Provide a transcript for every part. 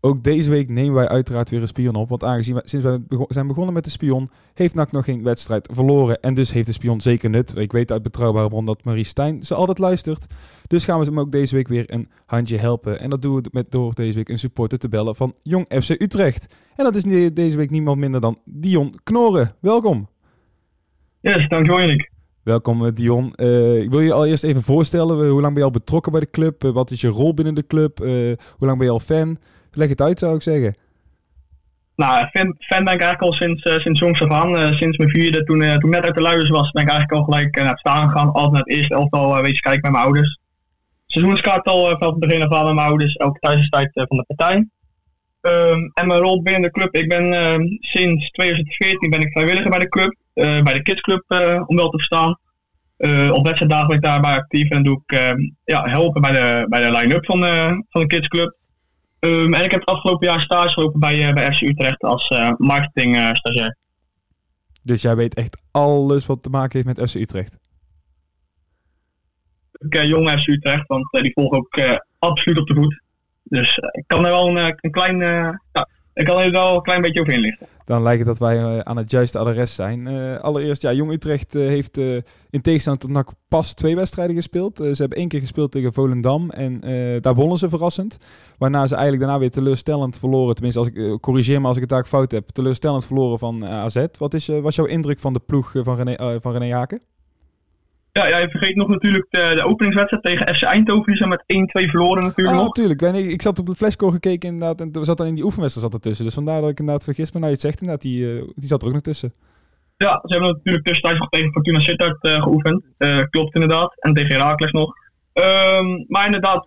Ook deze week nemen wij uiteraard weer een spion op. Want aangezien we, sinds we zijn begonnen met de spion, heeft NAC nog geen wedstrijd verloren. En dus heeft de spion zeker nut. Ik weet uit betrouwbare bron dat Marie Stijn ze altijd luistert. Dus gaan we hem ook deze week weer een handje helpen. En dat doen we met, door deze week een supporter te bellen van Jong FC Utrecht. En dat is deze week niemand minder dan Dion Knoren. Welkom. Yes, dankjewel Erik. Welkom eh, Dion. Uh, ik wil je allereerst even voorstellen. Hoe lang ben je al betrokken bij de club? Uh, wat is je rol binnen de club? hoe lang ben je al fan? Leg het uit zou ik zeggen. Nou, fan, ben ik eigenlijk al sinds, sinds jongs af aan. sinds mijn vierde, toen, toen ik net uit de luiders was, ben ik eigenlijk al gelijk naar het staan gegaan. Altijd naar het eerste elftal wezen kijken met mijn ouders. Seizoenskaart al vanaf het begin af aan met mijn ouders. Elke thuiswedstrijd van de partij. Um, en mijn rol binnen de club. Ik ben uh, sinds 2014 ben ik vrijwilliger bij de club. Uh, bij de kidsclub, uh, om wel te verstaan. op wedstrijddagen ben ik daarbij actief en doe ik ehm, ja, helpen bij de, bij de line-up van, van de kidsclub. Um, en ik heb het afgelopen jaar stage gelopen bij, bij FC Utrecht als marketing stagiair. Dus jij weet echt alles wat te maken heeft met FC Utrecht? Ik jong FC Utrecht, want die volgen ook absoluut op de voet. Dus ik kan er wel een, een klein, ja, ik kan er wel een klein beetje over inlichten dan lijkt het dat wij uh, aan het juiste adres zijn. Uh, allereerst, ja, Jong Utrecht uh, heeft in tegenstelling tot NAC pas twee wedstrijden gespeeld. ze hebben één keer gespeeld tegen Volendam en daar wonnen ze verrassend. Waarna ze eigenlijk daarna weer teleurstellend verloren. Tenminste, als ik, corrigeer me als ik het daar fout heb. Teleurstellend verloren van AZ. Wat is, was jouw indruk van de ploeg van René, van René Haken? Ja, ja, je vergeet nog natuurlijk de, de openingswedstrijd tegen FC Eindhoven. Die zijn met 1-2 verloren natuurlijk ah, nog. natuurlijk. Ik, ik zat op de flashcore gekeken inderdaad. En er zat dan in die oefenwedstrijd zat ertussen. Dus vandaar dat ik inderdaad vergis me. Nou, je het zegt inderdaad, die, uh, die zat er ook nog tussen. Ja, ze hebben natuurlijk tussentijds nog tegen Fortuna Sittard uh, geoefend. Uh, klopt inderdaad. En tegen Herakles nog. Um, maar inderdaad,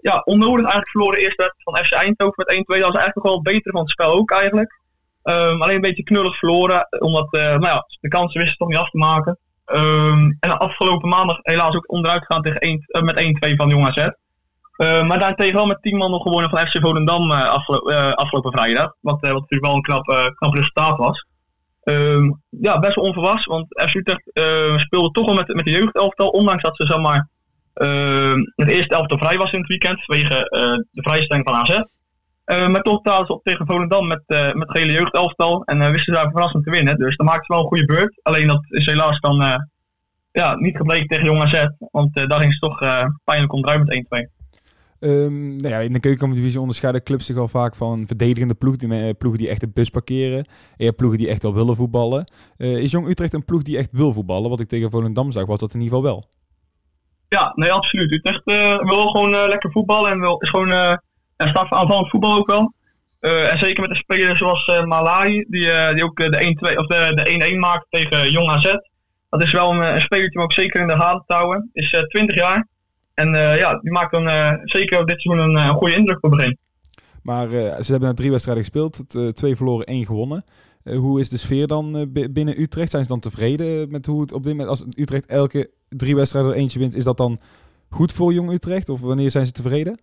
ja, onnodig eigenlijk verloren eerste wedstrijd van FC Eindhoven met 1-2. Dat was eigenlijk nog wel beter van het spel ook eigenlijk. Um, alleen een beetje knullig verloren. Omdat, nou ja, de kansen wisten toch niet af te maken. Um, en afgelopen maandag helaas ook onderuit gegaan tegen 1, uh, met 1-2 van Jong AZ. Uh, maar daartegen wel met 10 man nog gewonnen van FC Volendam uh, afgelo afgelopen vrijdag. Wat, wat natuurlijk wel een knap, resultaat was. Um, ja, best wel onverwachts, want FC Utrecht speelde toch wel met, met de jeugdelftal. Ondanks dat ze zomaar het eerste elftal vrij was in het weekend. Vanwege de vrijstelling van AZ. Uh, maar toch op tegen Volendam met, uh, met gele jeugdelftal. En uh, wisten ze daar verrassend te winnen. Dus dan maakt ze wel een goede beurt. Alleen dat is helaas dan ja, niet gebleken tegen Jong AZ. Want daar ging ze toch pijnlijk onderuit met 1-2. Um, nou ja, in de keukencompetitie onderscheiden clubs zich al vaak van verdedigende ploeg, die, ploegen die echt de bus parkeren. En ploegen die echt wel willen voetballen. is Jong Utrecht een ploeg die echt wil voetballen? Wat ik tegen Volendam zag, was dat in ieder geval wel. Ja, nee, absoluut. Utrecht wil gewoon lekker voetballen en wil, is gewoon en voor aanvallend voetbal ook wel. Uh, en zeker met een speler zoals uh, Malai, die, uh, die ook de 1-2 of de 1-1 maakt tegen Jong AZ. Dat is wel een, een speler die we ook zeker in de gaten te houden. Is 20 jaar. En ja, die maakt dan zeker op dit seizoen een, goede indruk voor het begin. Maar ze hebben drie wedstrijden gespeeld, twee verloren, één gewonnen. hoe is de sfeer dan binnen Utrecht? Zijn ze dan tevreden met hoe het op dit moment, als Utrecht elke drie wedstrijden er eentje wint, is dat dan goed voor Jong Utrecht? Of wanneer zijn ze tevreden?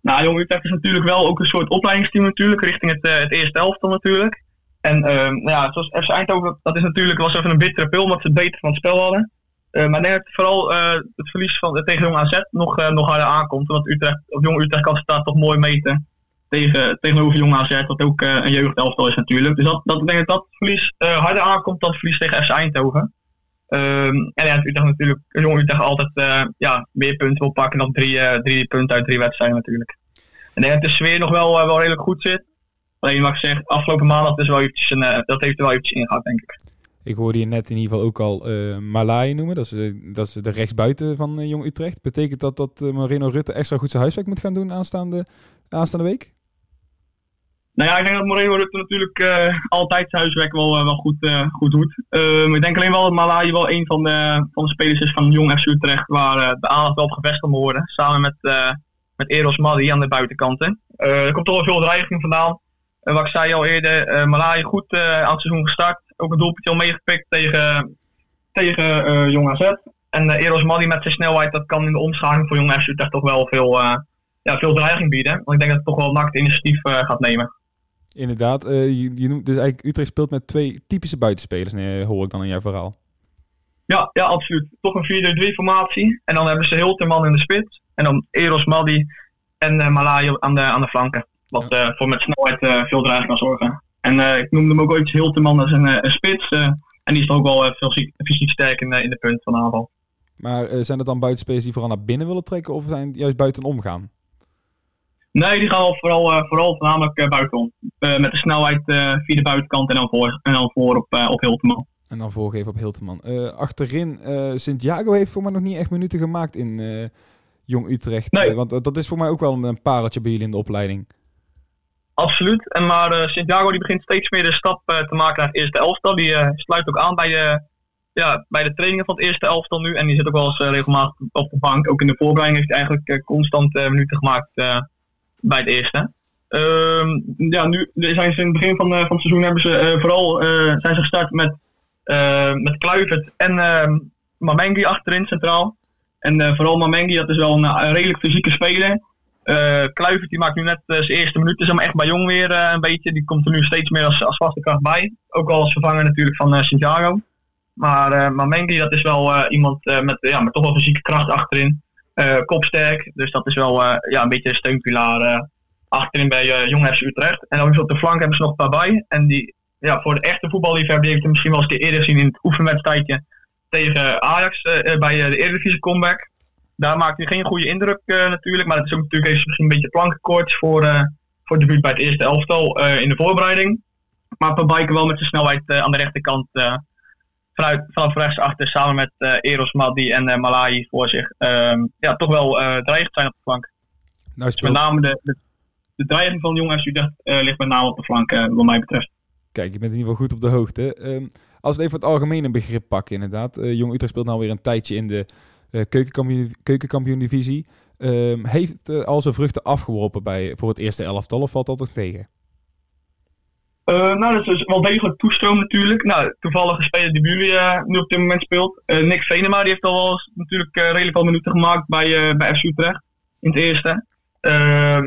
Nou, Jong Utrecht is natuurlijk wel ook een soort opleidingsteam natuurlijk, richting het, uh, het eerste elftal natuurlijk. En uh, ja, zoals FC Eindhoven, dat is natuurlijk was even een bittere pil, omdat ze het beter van het spel hadden. Uh, maar ik denk dat vooral uh, het verlies van, tegen Jong AZ nog, nog harder aankomt. Omdat Utrecht, of Jong Utrecht kan staat toch mooi meten tegen, tegenover Jong AZ, wat ook een jeugdelftal is natuurlijk. Dus dat, dat, ik denk dat dat verlies harder aankomt dan het verlies tegen FC Eindhoven. Um, en ja, Utrecht natuurlijk, Jong Utrecht altijd uh, ja, meer punten wil pakken dan drie, uh, drie punten uit drie wedstrijden natuurlijk. En ik denk dat de sfeer nog wel, uh, wel redelijk goed zit. Alleen mag ik zeggen, afgelopen maandag is wel eventjes een, dat heeft er wel eventjes ingehaald, denk ik. Ik hoorde je net in ieder geval ook al Malai noemen. Dat is, dat is de rechtsbuiten van Jong Utrecht. Betekent dat dat Marino Rutte extra goed zijn huiswerk moet gaan doen aanstaande, aanstaande week? Nou ja, ik denk dat Moreno Rutte natuurlijk uh, altijd zijn huiswerk wel, uh, wel goed, doet. Um, ik denk alleen wel dat Malai wel een van de, spelers is van Jong FC Utrecht waar de aandacht wel op gevestigd moet worden. Samen met, met Eros Maddi aan de buitenkanten. er komt toch wel veel dreiging vandaan. wat ik zei al eerder, Malai goed aan het seizoen gestart. Ook een doelpuntje al meegepikt tegen, tegen Jong AZ. En Eros Maddi met zijn snelheid, dat kan in de omschakeling voor Jong FC Utrecht toch wel veel, ja, veel dreiging bieden. Want ik denk dat het toch wel nakt initiatief gaat nemen. Inderdaad, uh, je, je, noemt dus eigenlijk Utrecht speelt met twee typische buitenspelers, nee, hoor ik dan in jouw verhaal. Ja, ja, absoluut. Toch een 4-3 formatie. En dan hebben ze Hilterman in de spits. En dan Eros Maddi en uh, Malai aan de, aan de flanken. Wat voor met snelheid veel dreiging kan zorgen. En ik noemde hem ook ooit Hilteman als een, een spits. en die is ook wel veel fysiek sterk in, in de punt van de aanval. Maar zijn het dan buitenspelers die vooral naar binnen willen trekken of zijn juist buiten omgaan? Nee, die gaan vooral, uh, vooral voornamelijk uh, buitenom. Uh, met de snelheid via de buitenkant en dan voor, en dan voor op, op Hilteman. En dan voorgeven op Hilteman. achterin, Santiago heeft voor mij nog niet echt minuten gemaakt in Jong Utrecht. Nee. want dat is voor mij ook wel een pareltje bij jullie in de opleiding. Absoluut. En maar Santiago die begint steeds meer de stap te maken naar het eerste elftal. Die sluit ook aan bij de, ja, bij de trainingen van het eerste elftal nu. En die zit ook wel eens regelmatig op de bank. Ook in de voorbereiding heeft hij eigenlijk constant minuten gemaakt bij het eerste. Um, ja, nu zijn ze in het begin van, uh, van het seizoen hebben ze uh, vooral uh, zijn ze gestart met, met Kluivert en ehm, Mamengi achterin centraal. En vooral Mamengi, dat is wel een, een redelijk fysieke speler. Kluivert die maakt nu net zijn eerste minuut, is hem echt bij Jong weer een beetje. Die komt er nu steeds meer als, als vaste kracht bij. Ook al als vervanger natuurlijk van Santiago. Maar Mamengi, dat is wel iemand met, ja, met toch wel fysieke kracht achterin uh, kopsterk. Dus dat is wel uh, ja, een beetje een steunpilaar uh, achterin bij uh, Jong FC Utrecht. En dan op de flank hebben ze nog een paar bij. En die, ja, voor de echte voetballiefhebber die heeft het misschien wel eens eerder gezien in het oefenwedstrijdje tegen Ajax bij de Eredivisie comeback. Daar maakt hij geen goede indruk natuurlijk. Maar het is ook natuurlijk even misschien een beetje plankenkoorts voor, voor het debuut bij het eerste elftal in de voorbereiding. Maar Van Bijken wel met zijn snelheid aan de rechterkant vanuit, vanaf rechts achter samen met uh, Eros Maddi en uh, Malai voor zich um, ja, toch wel uh, dreigend zijn op de flank. Nou, dus met name de, de, de, dreiging van Jong FC Utrecht ligt met name op de flank, wat mij betreft. Kijk, je bent in ieder geval goed op de hoogte. Um, als we even het algemene begrip pakken inderdaad. Jong Utrecht speelt nou weer een tijdje in de keukenkampioen, divisie. Um, heeft al zijn vruchten afgeworpen bij, voor het eerste elftal of valt dat nog tegen? Uh, nou, dat is dus wel degelijk toestroom natuurlijk. Nou, toevallige speler die jullie uh, nu op dit moment speelt. Uh, Nick Venema, die heeft al wel natuurlijk redelijk al minuten gemaakt bij, bij FC Utrecht. In het eerste.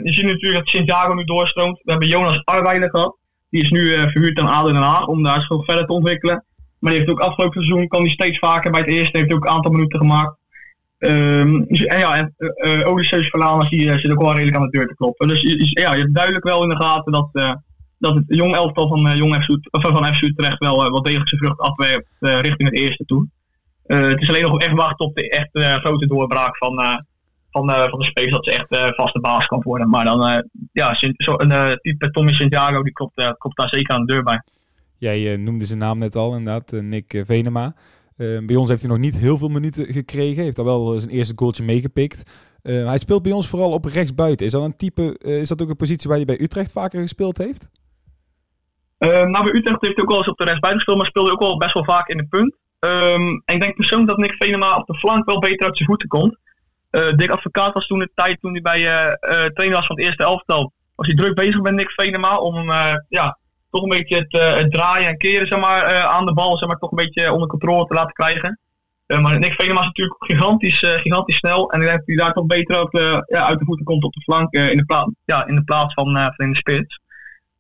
je ziet natuurlijk dat Santiago nu doorstroomt. We hebben Jonas Arweiler gehad. Die is nu verhuurd aan ADO Den Haag om daar zo verder te ontwikkelen. Maar die heeft ook afgelopen seizoen, kan hij steeds vaker bij het eerste. Heeft ook een aantal minuten gemaakt. En ja, en uh, Odysseus die zit ook wel redelijk aan de deur te kloppen. Dus ja, je hebt duidelijk wel in de gaten dat dat het jong elftal van, uh, jong FC, of van FC Utrecht wel, uh, wel degelijk zijn vrucht afwerpt uh, richting het eerste toe. het is alleen nog echt wachten op de echt grote doorbraak van, van, van de space dat ze echt vaste baas kan worden. Maar dan, ja, zo, een type Tommy Santiago die klopt, klopt daar zeker aan de deur bij. Jij noemde zijn naam net al, inderdaad, Nick Venema. bij ons heeft hij nog niet heel veel minuten gekregen. Heeft al wel zijn eerste goaltje meegepikt. hij speelt bij ons vooral op rechtsbuiten. Is dat een type, is dat ook een positie waar hij bij Utrecht vaker gespeeld heeft? Uh, nou, bij Utrecht heeft hij ook wel eens op de rechtsbuiten gespeeld, maar speelde ook wel best wel vaak in de punt. Um, en ik denk persoonlijk dat Nick Venema op de flank wel beter uit zijn voeten komt. Uh, Dick Advocaat was toen de tijd, toen hij bij uh, trainer was van het eerste elftal, was hij druk bezig met Nick Venema om hem ja, toch een beetje het, draaien en keren zeg maar, aan de bal zeg maar, toch een beetje onder controle te laten krijgen. maar Nick Venema is natuurlijk gigantisch, gigantisch snel en ik denk dat hij daar toch beter ja, uit de voeten komt op de flank in, de plaats, ja, in de plaats van, van in de spits.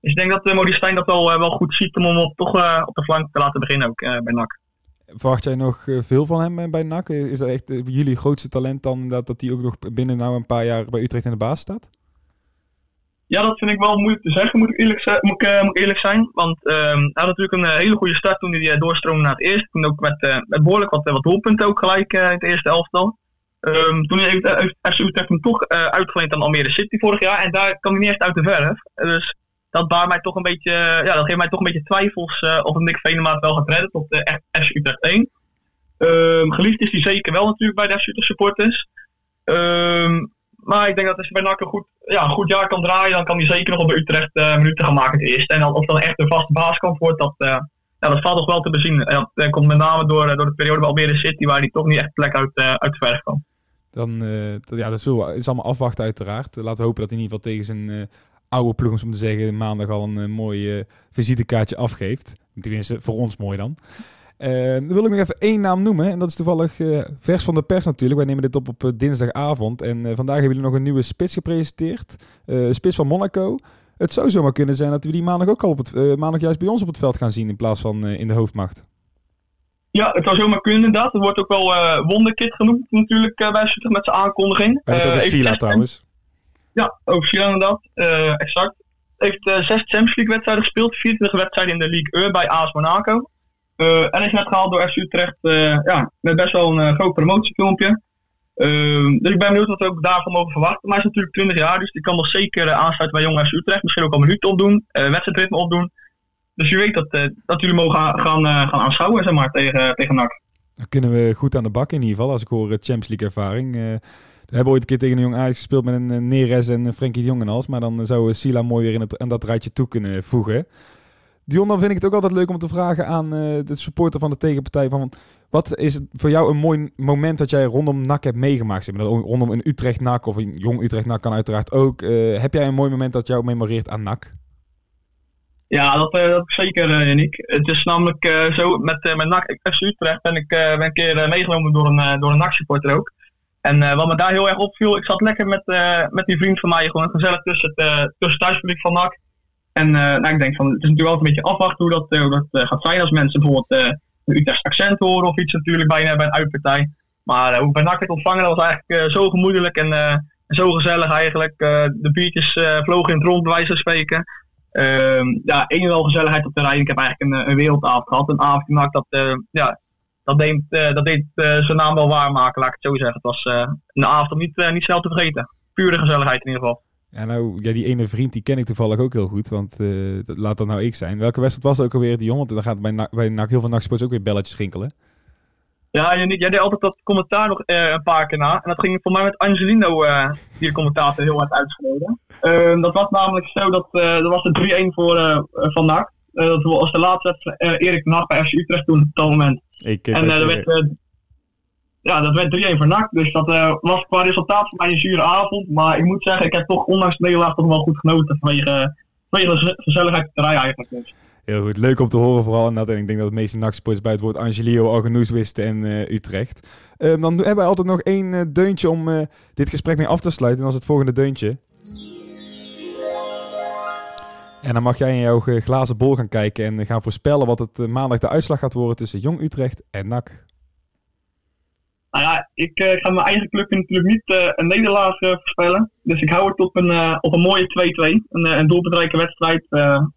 Dus ik denk dat uh, Modi Stijn dat wel, uh, wel goed ziet om hem op, toch uh, op de flank te laten beginnen ook bij NAC. Verwacht jij nog veel van hem bij NAC? Is dat echt jullie grootste talent dan dat, dat hij ook nog binnen nou een paar jaar bij Utrecht in de baas staat? Ja, dat vind ik wel moeilijk te zeggen, moet ik eerlijk, moet ik, moet ik eerlijk zijn. Want uh, hij had natuurlijk een hele goede start toen hij doorstroomde naar het eerste. Toen ook met, met behoorlijk wat, wat doelpunten ook gelijk in het eerste elftal. Um, toen heeft, heeft FC Utrecht hem toch uitgeleend aan Almere City vorig jaar. En daar kwam hij niet echt uit de verf. Dus dat baart mij toch een beetje, ja, dat geeft mij toch een beetje twijfels uh, of Nick Venema het wel gaat redden tot uh, echt FC Utrecht 1. Um, geliefd is hij zeker wel natuurlijk bij de FC supporters. Um, maar ik denk dat als hij bij NAC een goed, ja, een goed jaar kan draaien, dan kan hij zeker nog op de Utrecht uh, minuten gaan maken het eerste. En dan, of dan echt een vaste baaskant wordt, dat, uh, ja, dat valt toch wel te bezien. En dat komt met name door, door de periode bij Almere City, waar hij toch niet echt plek uit, uit de verf. Dan, ja, dat is, is allemaal afwachten uiteraard. Laten we hopen dat hij in ieder geval tegen zijn oude ploeg, om te zeggen, maandag al een uh, mooi uh, visitekaartje afgeeft. Tenminste, voor ons mooi dan. Uh, dan wil ik nog even één naam noemen. En dat is toevallig vers van de pers natuurlijk. Wij nemen dit op op dinsdagavond. En vandaag hebben jullie nog een nieuwe spits gepresenteerd. spits van Monaco. Het zou zomaar kunnen zijn dat we die maandag ook al op het, maandag juist bij ons op het veld gaan zien in plaats van in de hoofdmacht. Ja, het zou zomaar kunnen inderdaad. Het wordt ook wel wonderkit genoemd natuurlijk bij met zijn aankondiging. dat is Villa trouwens. Ja, over Sila inderdaad. exact. Heeft zes Champions League wedstrijden gespeeld, 24 wedstrijden in de League E bij AS Monaco. en is net gehaald door FC Utrecht ja, met best wel een groot promotiefilmpje. Ehm, dus ik ben benieuwd wat we ook daarvan mogen verwachten. Maar hij is natuurlijk 20 jaar, dus die kan nog zeker uh, aansluiten bij Jong FC Utrecht. Misschien ook al minuten opdoen, uh, wedstrijdritme opdoen. Dus je weet dat, uh, dat jullie mogen gaan, gaan aanschouwen zeg maar, tegen, tegen NAC. Dan kunnen we goed aan de bak in ieder geval, als ik hoor Champions League ervaring. We hebben ooit een keer tegen een jong Ajax gespeeld met een Neres en Frenkie de Jong en alles. Maar dan zou Sila mooi weer in, het, in dat rijtje toe kunnen voegen. Dion, dan vind ik het ook altijd leuk om te vragen aan de supporter van de tegenpartij. Van, wat is voor jou een mooi moment dat jij rondom NAC hebt meegemaakt? Zeg rondom een Utrecht-NAC of een jong Utrecht-NAC kan uiteraard ook. Heb jij een mooi moment dat jou memoreert aan NAC? Ja, dat, uh, dat zeker, uh. Het is namelijk zo, met, met NAC FC Utrecht ben ik ben een keer meegenomen door een, door een NAC-supporter ook. En wat me daar heel erg opviel, ik zat lekker met, met die vriend van mij, gewoon gezellig tussen het, tussen thuispubliek van NAC. En nou, ik denk van, het is natuurlijk wel een beetje afwachten hoe dat, hoe dat gaat zijn als mensen bijvoorbeeld Utrecht accent horen of iets natuurlijk bij, bij een uitpartij. Maar uh, hoe bij NAC het ontvangen, dat was eigenlijk uh, zo gemoedelijk en uh, zo gezellig eigenlijk. de biertjes vlogen in het rond, bij wijze van spreken. Ehm, ja, één wel gezelligheid op de rij. Ik heb eigenlijk een, een wereldavond gehad. Een avond gemaakt dat, ja, dat deed, dat deed zijn naam wel waarmaken, laat ik het zo zeggen. Het was een avond om niet, niet snel te vergeten. Pure gezelligheid in ieder geval. Ja, nou, ja, die ene vriend die ken ik toevallig ook heel goed, want uh, laat dat nou ik zijn. Welke wedstrijd was het ook alweer, die jongen? Want dan gaat bij, bij NAC, heel veel nachtsports ook weer belletjes schinkelen. Ja, jij, deed altijd dat commentaar nog uh, een paar keer na. En dat ging voor mij met Angelino, uh, die de commentator heel hard uitschreeuwde. Ehm, dat was namelijk zo, dat, dat was de 3-1 voor Van NAC. Dat was de laatste Erik Nacht bij FC Utrecht toen op dat moment. Ik, en er werd ja, dat werd 3-1 voor NAC. Dus dat was qua resultaat voor mij een zure avond. Maar ik moet zeggen, ik heb toch ondanks de nederlaag toch wel goed genoten vanwege, vanwege de gezelligheid op de rij eigenlijk. Dus. Heel goed, leuk om te horen vooral. En, dat, ik denk dat de meeste NAC-sports bij het woord Angelio al genoeg wisten en uh, Utrecht. Um, dan hebben we altijd nog één uh, deuntje om dit gesprek mee af te sluiten. En dat is het volgende deuntje. En dan mag jij in jouw glazen bol gaan kijken en gaan voorspellen wat het maandag de uitslag gaat worden tussen Jong Utrecht en NAC. Nou ja, ik uh, ga mijn eigen club natuurlijk niet een nederlaag voorspellen. Dus ik hou het op een, op een mooie 2-2. Een, een doelbedrijke wedstrijd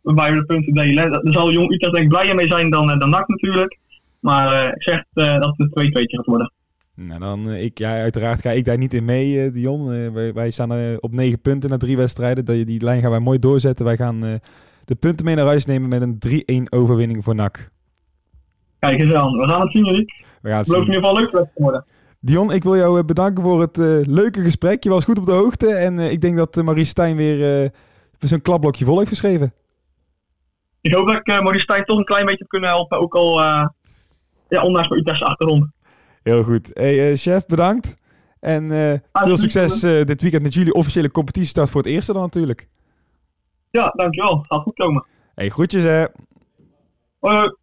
waarbij we de punten delen. Daar zal Jong Utrecht denk ik blijer mee zijn dan, dan NAC natuurlijk. Maar ik zeg dat het een 2-2 gaat worden. Nou, dan, ik, ja, uiteraard ga ik daar niet in mee, Dion. Wij, wij, staan op 9 punten na drie wedstrijden. Die, die lijn gaan wij mooi doorzetten. Wij gaan de punten mee naar huis nemen met een 3-1 overwinning voor NAC. Kijk eens aan. We gaan het zien, jullie. We gaan het zien. in ieder geval leuk worden. Dion, ik wil jou eh, bedanken voor het leuke gesprek. Je was goed op de hoogte. En ik denk dat Marie Stijn weer zijn klapblokje vol heeft geschreven. Ik hoop dat ik Marie Stijn toch een klein beetje heb kunnen helpen. Ook al ja, ondanks mijn Utrechtse achtergrond. Heel goed. Hey, chef, bedankt. En veel succes dit weekend met jullie officiële competitiestart voor het eerste dan natuurlijk. Ja, dankjewel. Gaat goed komen. Hey, groetjes hè. Hoi.